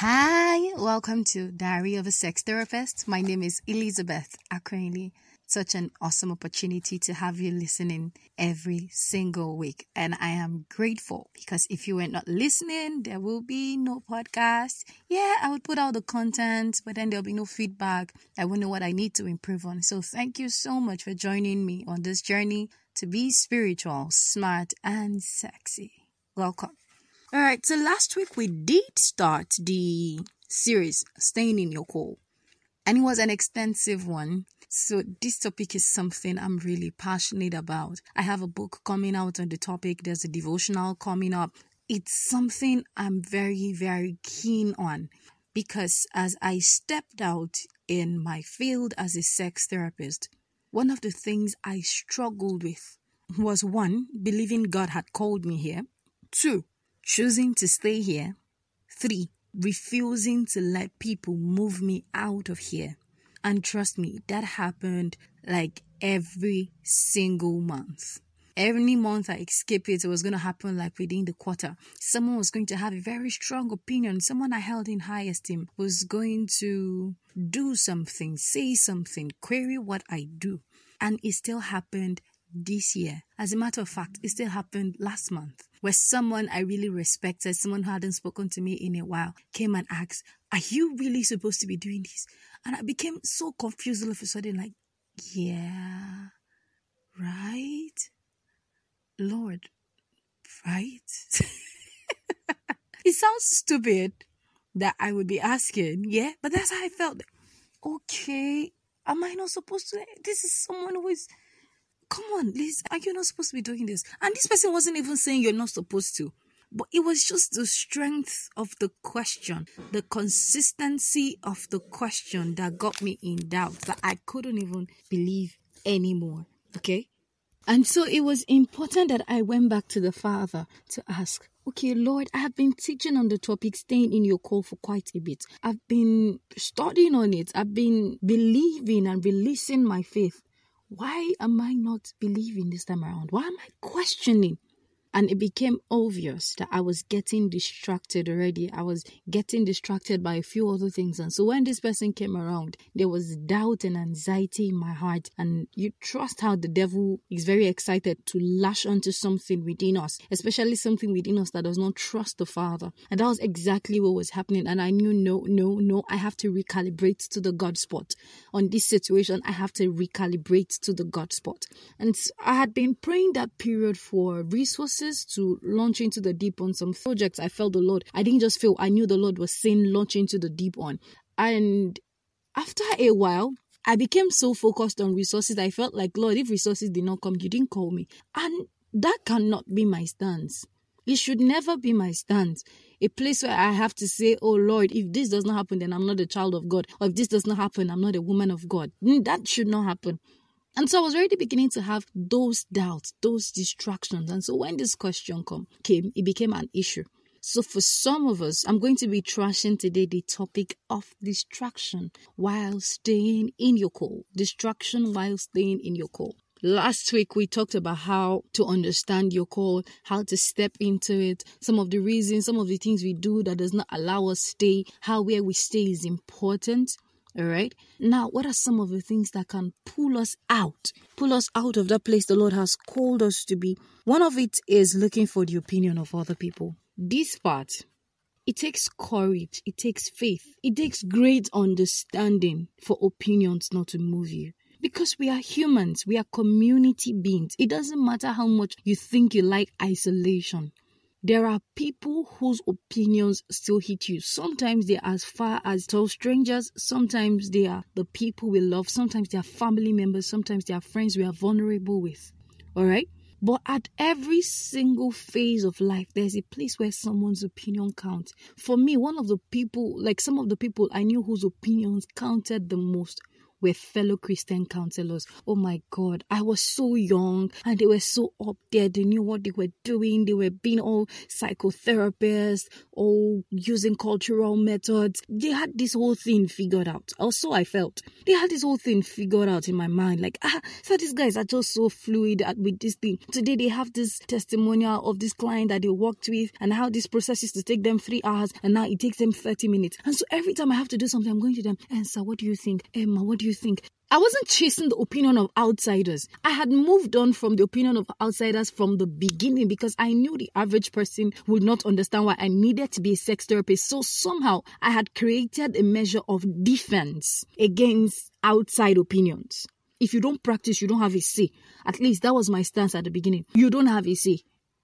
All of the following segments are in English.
Hi, welcome to Diary of a Sex Therapist. My name is Elizabeth Akrenli. Such an awesome opportunity to have you listening every single week. And I am grateful because if you were not listening, there will be no podcast. Yeah, I would put out the content, but then there'll be no feedback. I won't know what I need to improve on. So thank you so much for joining me on this journey to be spiritual, smart, and sexy. Welcome. All right, so last week we did start the series Staying in Your Call, and it was an extensive one. So, this topic is something I'm really passionate about. I have a book coming out on the topic, there's a devotional coming up. It's something I'm very, very keen on because as I stepped out in my field as a sex therapist, one of the things I struggled with was one, believing God had called me here, two, choosing to stay here. Three, refusing to let people move me out of here. And trust me, that happened like every single month. Every month I escaped it, it was going to happen like within the quarter. Someone was going to have a very strong opinion. Someone I held in high esteem was going to do something, say something, query what I do. And it still happened this year. As a matter of fact, it still happened last month where someone I really respected, someone who hadn't spoken to me in a while, came and asked, Are you really supposed to be doing this? And I became so confused all of a sudden, like, Yeah, right? Lord, right? it sounds stupid that I would be asking, yeah, but that's how I felt. Okay, am I not supposed to? This is someone who is come on, Liz, are you not supposed to be doing this? And this person wasn't even saying you're not supposed to. But it was just the strength of the question, the consistency of the question that got me in doubt that I couldn't even believe anymore. Okay? And so it was important that I went back to the Father to ask, okay, Lord, I have been teaching on the topic staying in your call for quite a bit. I've been studying on it. I've been believing and releasing my faith why am I not believing this time around? Why am I questioning? And it became obvious that I was getting distracted already. I was getting distracted by a few other things. And so when this person came around, there was doubt and anxiety in my heart. And you trust how the devil is very excited to lash onto something within us, especially something within us that does not trust the Father. And that was exactly what was happening. And I knew, no, no, no, I have to recalibrate to the God spot. On this situation, I have to recalibrate to the God spot. And I had been praying that period for resources to launch into the deep on some projects. I felt the Lord. I didn't just feel, I knew the Lord was saying launch into the deep on. And after a while, I became so focused on resources. I felt like, Lord, if resources did not come, you didn't call me. And that cannot be my stance. It should never be my stance. A place where I have to say, Oh Lord, if this does not happen, then I'm not a child of God. Or if this does not happen, I'm not a woman of God. That should not happen. And so I was already beginning to have those doubts, those distractions. And so when this question come, came, it became an issue. So for some of us, I'm going to be trashing today the topic of distraction while staying in your call. Distraction while staying in your call. Last week, we talked about how to understand your call, how to step into it, some of the reasons, some of the things we do that does not allow us stay, how where we stay is important. All right. Now, what are some of the things that can pull us out? Pull us out of that place the Lord has called us to be. One of it is looking for the opinion of other people. This part, it takes courage, it takes faith, it takes great understanding for opinions not to move you. Because we are humans, we are community beings. It doesn't matter how much you think you like isolation there are people whose opinions still hit you. Sometimes they're as far as total strangers, sometimes they are the people we love, sometimes they are family members, sometimes they are friends we are vulnerable with. All right? But at every single phase of life, there's a place where someone's opinion counts. For me, one of the people, like some of the people I knew whose opinions counted the most, were fellow Christian counselors. Oh my God, I was so young and they were so up there. They knew what they were doing. They were being all psychotherapists, all using cultural methods. They had this whole thing figured out. Also, I felt they had this whole thing figured out in my mind. Like, ah, so these guys are just so fluid with this thing. Today they have this testimonial of this client that they worked with and how this process is to take them three hours and now it takes them 30 minutes. And so every time I have to do something, I'm going to them, and sir, what do you think? Emma, what do think? I wasn't chasing the opinion of outsiders. I had moved on from the opinion of outsiders from the beginning because I knew the average person would not understand why I needed to be a sex therapist. So somehow I had created a measure of defense against outside opinions. If you don't practice, you don't have a say. At least that was my stance at the beginning. You don't have a say.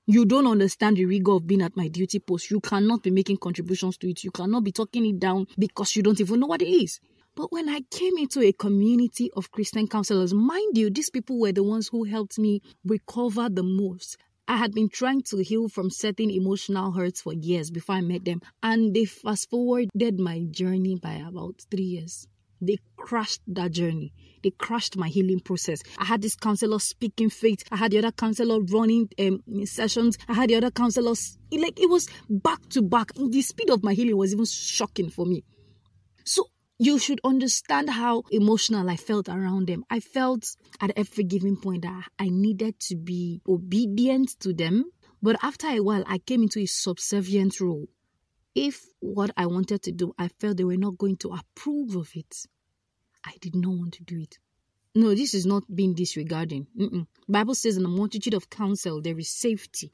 You don't understand the rigor of being at my duty post. You cannot be making contributions to it. You cannot be talking it down because you don't even know what it is. But when I came into a community of Christian counselors, mind you, these people were the ones who helped me recover the most. I had been trying to heal from certain emotional hurts for years before I met them, and they fast forwarded my journey by about three years. They crushed that journey. They crushed my healing process. I had this counselor speaking faith. I had the other counselor running um, sessions. I had the other counselors. Like it was back to back. The speed of my healing was even shocking for me. So you should understand how emotional I felt around them. I felt at every given point that I needed to be obedient to them. But after a while, I came into a subservient role. If what I wanted to do, I felt they were not going to approve of it, I did not want to do it. No, this is not being disregarding. Mm-mm. Bible says in the multitude of counsel there is safety.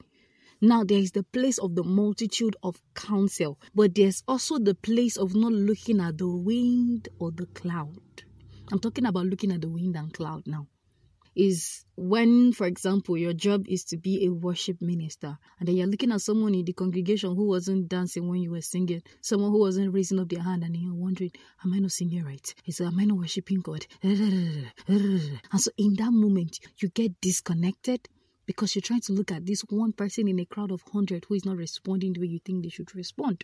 Now, there is the place of the multitude of counsel, but there's also the place of not looking at the wind or the cloud. I'm talking about looking at the wind and cloud now. Is when, for example, your job is to be a worship minister, and then you're looking at someone in the congregation who wasn't dancing when you were singing, someone who wasn't raising up their hand, and you're wondering, Am I not singing right? Is Am I not worshiping God? And so, in that moment, you get disconnected because you're trying to look at this one person in a crowd of 100 who is not responding the way you think they should respond.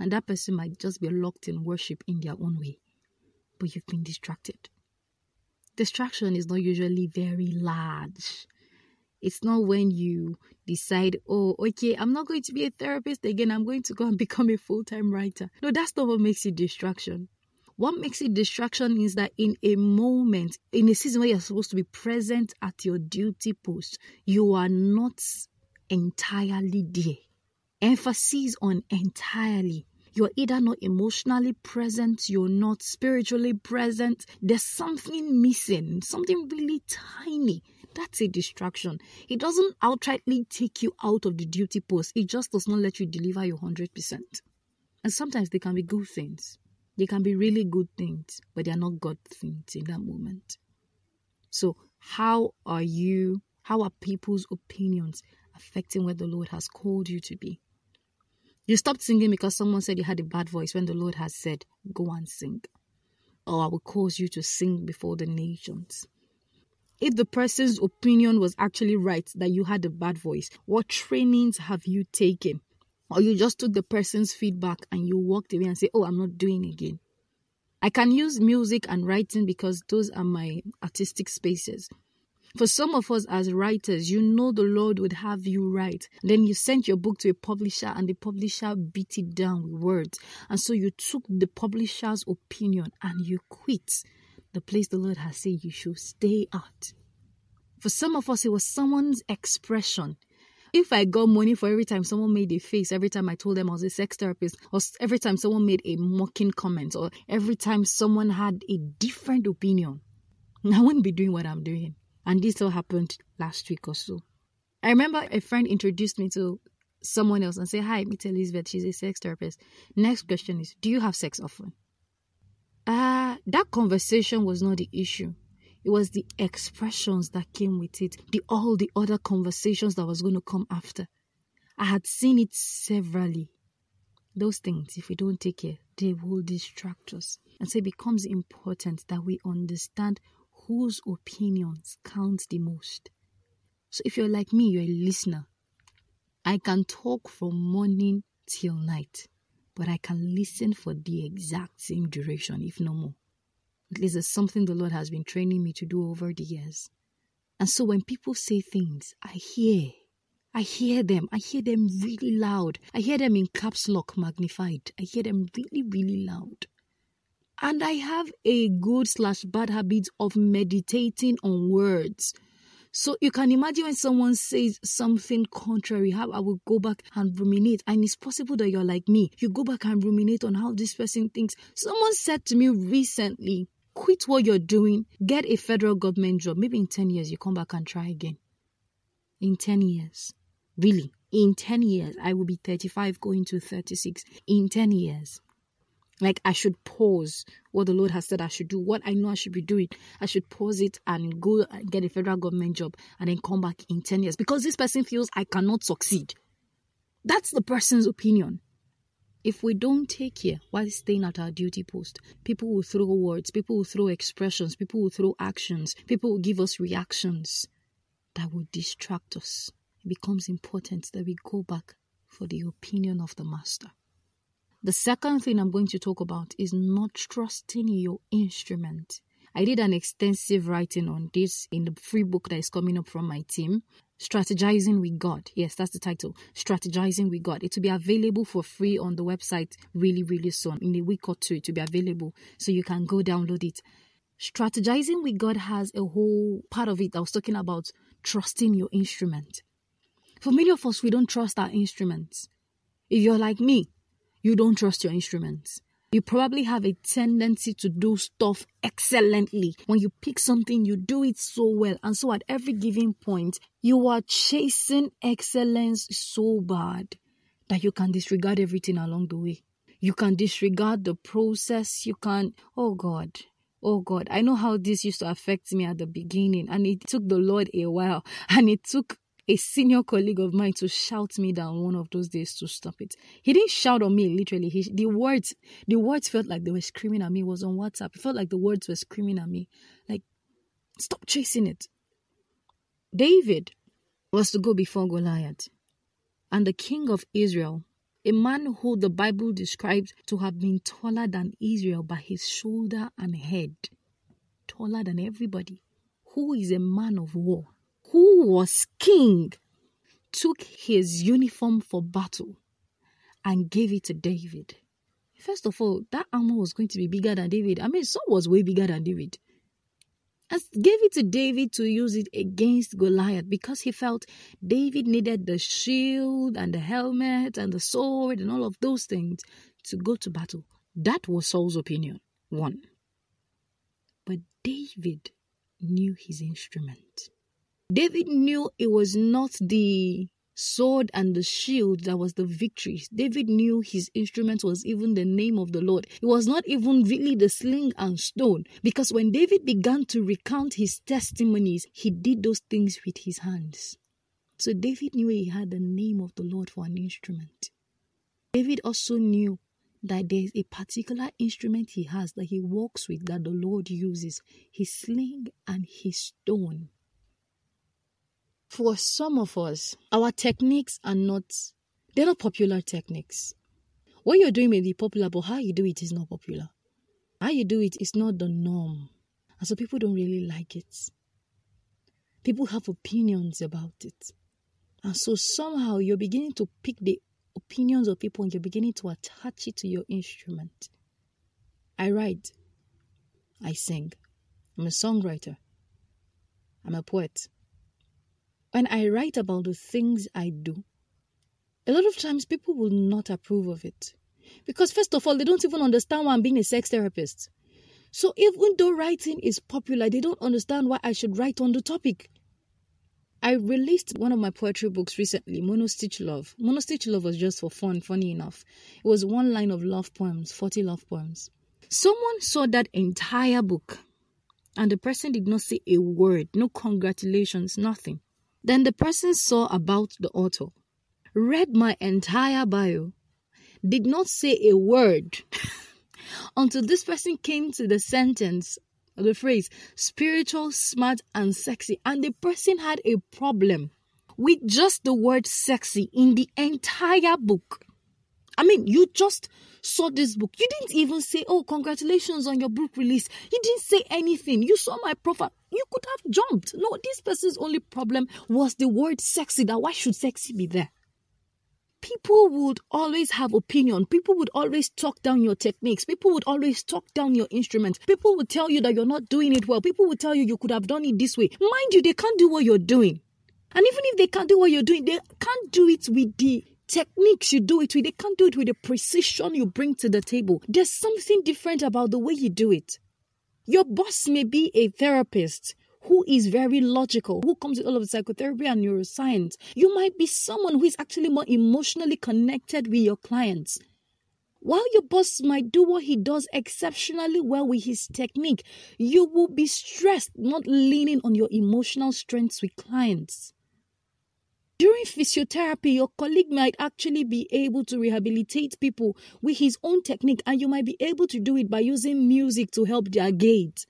And that person might just be locked in worship in their own way, but you've been distracted. Distraction is not usually very large. It's not when you decide, oh, okay, I'm not going to be a therapist again, I'm going to go and become a full time writer. No, that's not what makes it distraction. What makes it distraction is that in a moment, in a season where you're supposed to be present at your duty post, you are not entirely there. Emphasis on entirely. You're either not emotionally present, you're not spiritually present. There's something missing, something really tiny. That's a distraction. It doesn't outrightly take you out of the duty post, it just does not let you deliver your 100%. And sometimes they can be good things. They can be really good things, but they are not God things in that moment. So, how are you, how are people's opinions affecting what the Lord has called you to be? You stopped singing because someone said you had a bad voice when the Lord has said, Go and sing. Or I will cause you to sing before the nations. If the person's opinion was actually right that you had a bad voice, what trainings have you taken or you just took the person's feedback and you walked away and say, Oh, I'm not doing again. I can use music and writing because those are my artistic spaces. For some of us as writers, you know the Lord would have you write. Then you sent your book to a publisher and the publisher beat it down with words. And so you took the publisher's opinion and you quit the place the Lord has said you should stay at. For some of us, it was someone's expression if I got money for every time someone made a face, every time I told them I was a sex therapist, or every time someone made a mocking comment, or every time someone had a different opinion, I wouldn't be doing what I'm doing. And this all happened last week or so. I remember a friend introduced me to someone else and said, Hi, meet Elizabeth. She's a sex therapist. Next question is, Do you have sex often? Uh, that conversation was not the issue. It was the expressions that came with it, the all the other conversations that was going to come after. I had seen it severally. Those things, if we don't take care, they will distract us. And so it becomes important that we understand whose opinions count the most. So if you're like me, you're a listener. I can talk from morning till night, but I can listen for the exact same duration, if no more. Least it's something the Lord has been training me to do over the years. And so when people say things, I hear. I hear them. I hear them really loud. I hear them in caps lock magnified. I hear them really, really loud. And I have a good slash bad habit of meditating on words. So you can imagine when someone says something contrary, how I will go back and ruminate. And it's possible that you're like me. You go back and ruminate on how this person thinks. Someone said to me recently, quit what you're doing, get a federal government job. Maybe in 10 years, you come back and try again. In 10 years. Really. In 10 years, I will be 35 going to 36. In 10 years. Like I should pause what the Lord has said I should do, what I know I should be doing. I should pause it and go get a federal government job and then come back in 10 years because this person feels I cannot succeed. That's the person's opinion. If we don't take care while staying at our duty post, people will throw words, people will throw expressions, people will throw actions, people will give us reactions that will distract us. It becomes important that we go back for the opinion of the Master. The second thing I'm going to talk about is not trusting your instrument. I did an extensive writing on this in the free book that is coming up from my team. Strategizing with God. Yes, that's the title. Strategizing with God. It will be available for free on the website really, really soon. In a week or two, it will be available. So you can go download it. Strategizing with God has a whole part of it I was talking about trusting your instrument. For many of us, we don't trust our instruments. If you're like me, you don't trust your instruments. You probably have a tendency to do stuff excellently. When you pick something, you do it so well. And so at every given point, you are chasing excellence so bad that you can disregard everything along the way. You can disregard the process. You can, oh God, Oh God, I know how this used to affect me at the beginning, and it took the Lord a while, and it took a senior colleague of mine to shout me down one of those days to stop it. He didn't shout on me literally. He, the words, the words felt like they were screaming at me. It was on WhatsApp. It felt like the words were screaming at me, like, stop chasing it. David was to go before Goliath, and the king of Israel, a man who the Bible describes to have been taller than Israel by his shoulder and head, taller than everybody, who is a man of war who was king, took his uniform for battle and gave it to David. First of all, that armor was going to be bigger than David. I mean, Saul was way bigger than David. And gave it to David to use it against Goliath because he felt David needed the shield and the helmet and the sword and all of those things to go to battle. That was Saul's opinion. One. But David knew his instrument. David knew it was not the sword and the shield that was the victory. David knew his instrument was even the name of the Lord. It was not even really the sling and stone. Because when David began to recount his testimonies, he did those things with his hands. So David knew he had the name of the Lord for an instrument. David also knew that there is a particular instrument he has that he walks with that the Lord uses his sling and his stone for some of us, our techniques are not, they're not popular techniques. What you're doing may be popular, but how you do it is not popular. How you do it is not the norm. And so people don't really like it. People have opinions about it. And so somehow you're beginning to pick the opinions of people and you're beginning to attach it to your instrument. I write. I sing. I'm a songwriter. I'm a poet when I write about the things I do, a lot of times people will not approve of it. Because, first of all, they don't even understand why I'm being a sex therapist. So, even though writing is popular, they don't understand why I should write on the topic. I released one of my poetry books recently, Monostich Love. Monostich Love was just for fun, funny enough. It was one line of love poems, 40 love poems. Someone saw that entire book, and the person did not say a word, no congratulations, nothing. Then the person saw about the author, read my entire bio, did not say a word until this person came to the sentence, the phrase, spiritual, smart, and sexy. And the person had a problem with just the word sexy in the entire book. I mean, you just saw this book. You didn't even say, Oh, congratulations on your book release. You didn't say anything. You saw my profile. You could have jumped. No, this person's only problem was the word sexy. That why should sexy be there? People would always have opinion. People would always talk down your techniques. People would always talk down your instruments. People would tell you that you're not doing it well. People would tell you you could have done it this way. Mind you, they can't do what you're doing. And even if they can't do what you're doing, they can't do it with the techniques you do it with. They can't do it with the precision you bring to the table. There's something different about the way you do it. Your boss may be a therapist who is very logical, who comes with all of psychotherapy and neuroscience. You might be someone who is actually more emotionally connected with your clients. While your boss might do what he does exceptionally well with his technique, you will be stressed, not leaning on your emotional strengths with clients. During physiotherapy, your colleague might actually be able to rehabilitate people with his own technique, and you might be able to do it by using music to help their gait.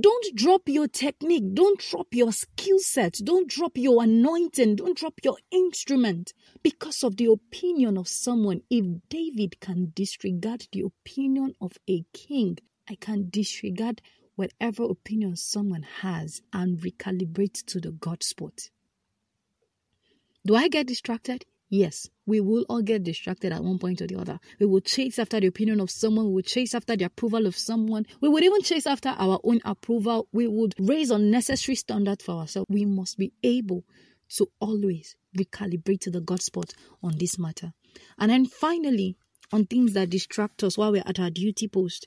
Don't drop your technique, don't drop your skill set, don't drop your anointing, don't drop your instrument because of the opinion of someone. If David can disregard the opinion of a king, I can disregard whatever opinion someone has and recalibrate to the God spot. Do I get distracted? Yes, we will all get distracted at one point or the other. We will chase after the opinion of someone. We will chase after the approval of someone. We would even chase after our own approval. We would raise unnecessary standards for ourselves. We must be able to always recalibrate to the God spot on this matter. And then finally, on things that distract us while we're at our duty post.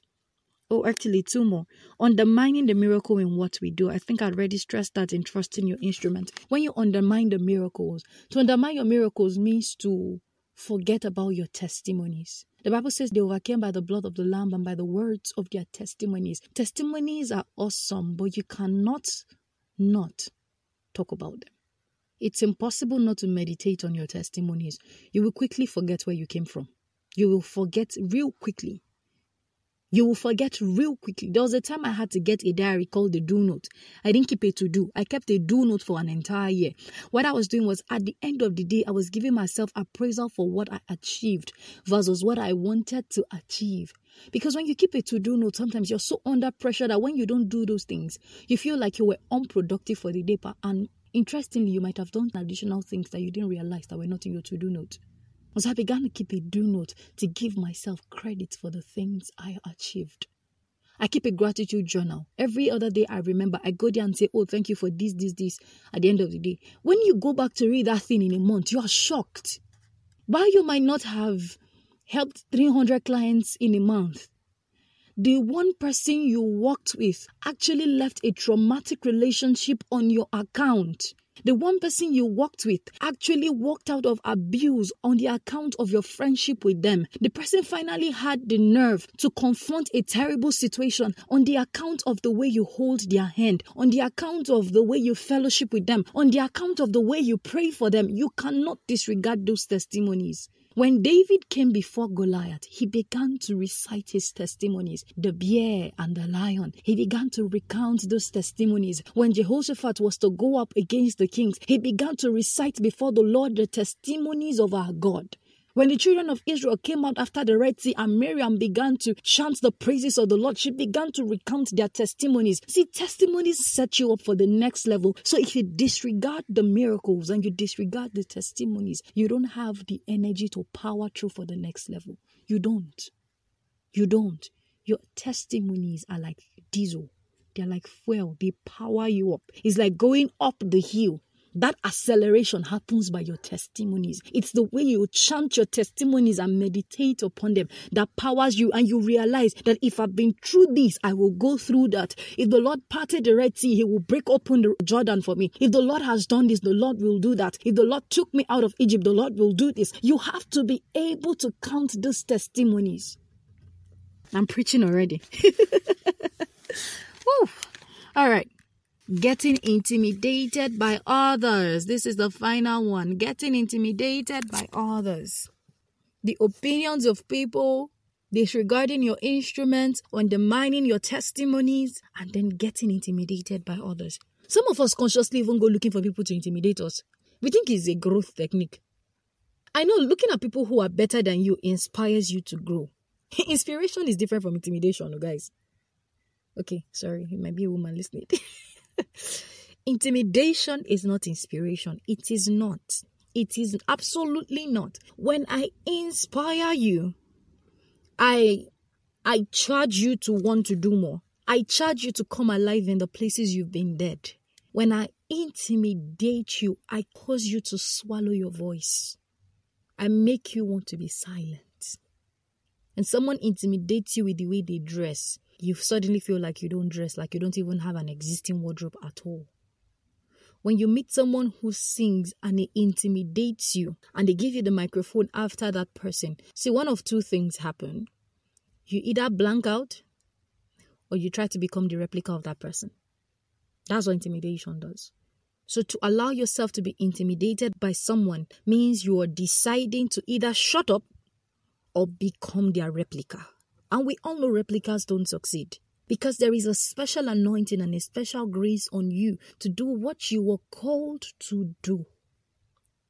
Oh, actually, two more. Undermining the miracle in what we do. I think I already stressed that in trusting your instrument. When you undermine the miracles, to undermine your miracles means to forget about your testimonies. The Bible says they overcame by the blood of the Lamb and by the words of their testimonies. Testimonies are awesome, but you cannot not talk about them. It's impossible not to meditate on your testimonies. You will quickly forget where you came from. You will forget real quickly you will forget real quickly. There was a time I had to get a diary called the do note. I didn't keep it to do. I kept a do note for an entire year. What I was doing was at the end of the day, I was giving myself appraisal for what I achieved versus what I wanted to achieve. Because when you keep a to do note, sometimes you're so under pressure that when you don't do those things, you feel like you were unproductive for the day. And interestingly, you might have done additional things that you didn't realize that were not in your to do note. So I began to keep a do note to give myself credit for the things I achieved. I keep a gratitude journal. Every other day I remember, I go there and say, Oh, thank you for this, this, this at the end of the day. When you go back to read that thing in a month, you are shocked. While you might not have helped 300 clients in a month, the one person you worked with actually left a traumatic relationship on your account. The one person you worked with actually walked out of abuse on the account of your friendship with them. The person finally had the nerve to confront a terrible situation on the account of the way you hold their hand, on the account of the way you fellowship with them, on the account of the way you pray for them. You cannot disregard those testimonies. When David came before Goliath, he began to recite his testimonies, the bear and the lion. He began to recount those testimonies. When Jehoshaphat was to go up against the kings, he began to recite before the Lord the testimonies of our God. When the children of Israel came out after the Red Sea and Miriam began to chant the praises of the Lord, she began to recount their testimonies. See, testimonies set you up for the next level. So if you disregard the miracles and you disregard the testimonies, you don't have the energy to power through for the next level. You don't. You don't. Your testimonies are like diesel. They're like fuel. They power you up. It's like going up the hill that acceleration happens by your testimonies. It's the way you chant your testimonies and meditate upon them that powers you, and you realize that if I've been through this, I will go through that. If the Lord parted the Red Sea, He will break open the Jordan for me. If the Lord has done this, the Lord will do that. If the Lord took me out of Egypt, the Lord will do this. You have to be able to count those testimonies. I'm preaching already. Woo. All right. Getting intimidated by others. This is the final one. Getting intimidated by others. The opinions of people, disregarding your instruments, undermining your testimonies, and then getting intimidated by others. Some of us consciously even go looking for people to intimidate us. We think it's a growth technique. I know looking at people who are better than you inspires you to grow. Inspiration is different from intimidation, oh guys. Okay, sorry, it might be a woman listening. Intimidation is not inspiration. It is not. It is absolutely not. When I inspire you, I I charge you to want to do more. I charge you to come alive in the places you've been dead. When I intimidate you, I cause you to swallow your voice. I make you want to be silent. And someone intimidates you with the way they dress, you suddenly feel like you don't dress, like you don't even have an existing wardrobe at all. When you meet someone who sings and it intimidates you and they give you the microphone after that person, see, one of two things happen. You either blank out or you try to become the replica of that person. That's what intimidation does. So, to allow yourself to be intimidated by someone means you are deciding to either shut up or become their replica. And we all know replicas don't succeed because there is a special anointing and a special grace on you to do what you were called to do.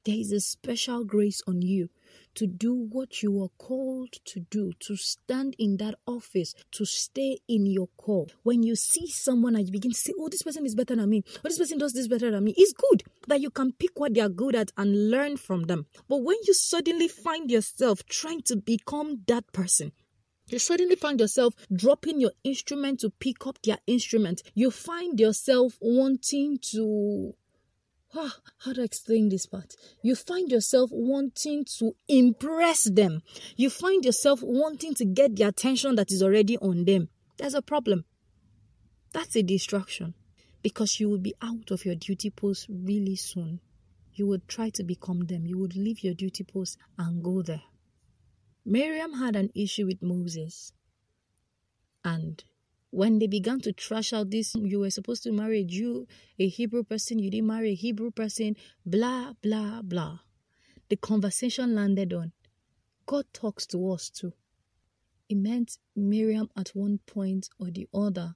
There is a special grace on you to do what you were called to do, to stand in that office, to stay in your call. When you see someone and you begin to say, Oh, this person is better than me, oh, this person does this better than me, it's good that you can pick what they are good at and learn from them. But when you suddenly find yourself trying to become that person, you suddenly find yourself dropping your instrument to pick up their instrument. You find yourself wanting to. Oh, how to explain this part? You find yourself wanting to impress them. You find yourself wanting to get the attention that is already on them. There's a problem. That's a distraction because you will be out of your duty post really soon. You would try to become them. You would leave your duty post and go there. Miriam had an issue with Moses. And when they began to trash out this, you were supposed to marry a Jew, a Hebrew person, you didn't marry a Hebrew person, blah, blah, blah. The conversation landed on God talks to us too. It meant Miriam at one point or the other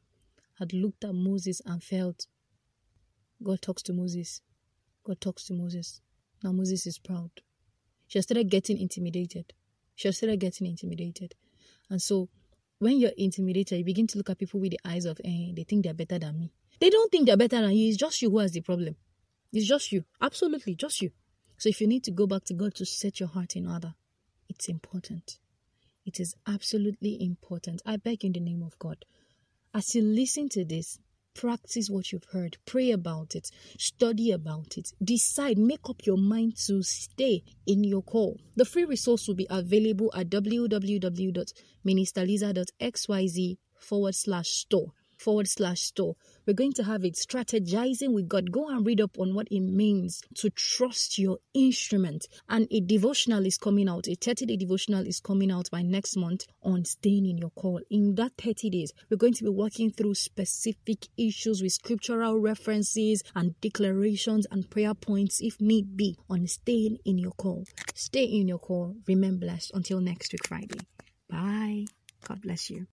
had looked at Moses and felt God talks to Moses. God talks to Moses. Now Moses is proud. She started getting intimidated she started getting intimidated. And so when you're intimidated, you begin to look at people with the eyes of, eh, they think they're better than me. They don't think they're better than you. It's just you who has the problem. It's just you. Absolutely, just you. So if you need to go back to God to set your heart in order, it's important. It is absolutely important. I beg in the name of God. As you listen to this, Practice what you've heard. Pray about it. Study about it. Decide. Make up your mind to stay in your call. The free resource will be available at www.ministerliza.xyz forward slash store forward slash store. We're going to have it strategizing with God. Go and read up on what it means to trust your instrument. And a devotional is coming out, a 30 day devotional is coming out by next month on staying in your call. In that 30 days, we're going to be working through specific issues with scriptural references and declarations and prayer points, if need be, on staying in your call. Stay in your call. Remain blessed until next week, Friday. Bye. God bless you.